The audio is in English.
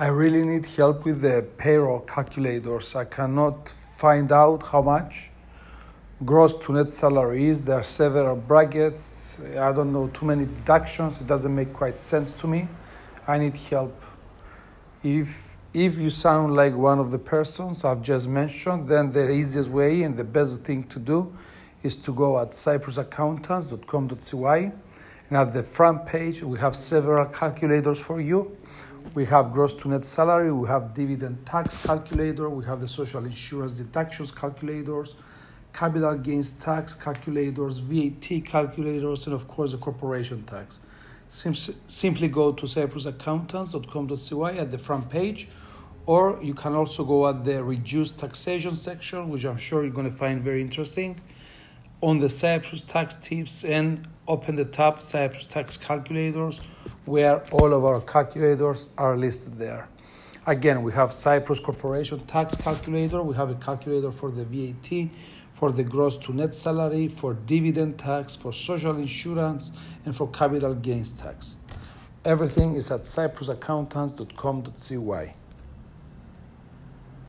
I really need help with the payroll calculators. I cannot find out how much gross to net salary is. There are several brackets. I don't know too many deductions. It doesn't make quite sense to me. I need help. If if you sound like one of the persons I've just mentioned, then the easiest way and the best thing to do is to go at cyprusaccountants.com.cy and at the front page we have several calculators for you we have gross to net salary, we have dividend tax calculator, we have the social insurance deductions calculators, capital gains tax calculators, VAT calculators, and of course the corporation tax. Sim- simply go to cyprusaccountants.com.cy at the front page, or you can also go at the reduced taxation section, which I'm sure you're going to find very interesting, on the Cyprus tax tips and open the tab Cyprus tax calculators where all of our calculators are listed there. Again, we have Cyprus Corporation tax calculator, we have a calculator for the VAT, for the gross to net salary, for dividend tax, for social insurance, and for capital gains tax. Everything is at cyprusaccountants.com.cy.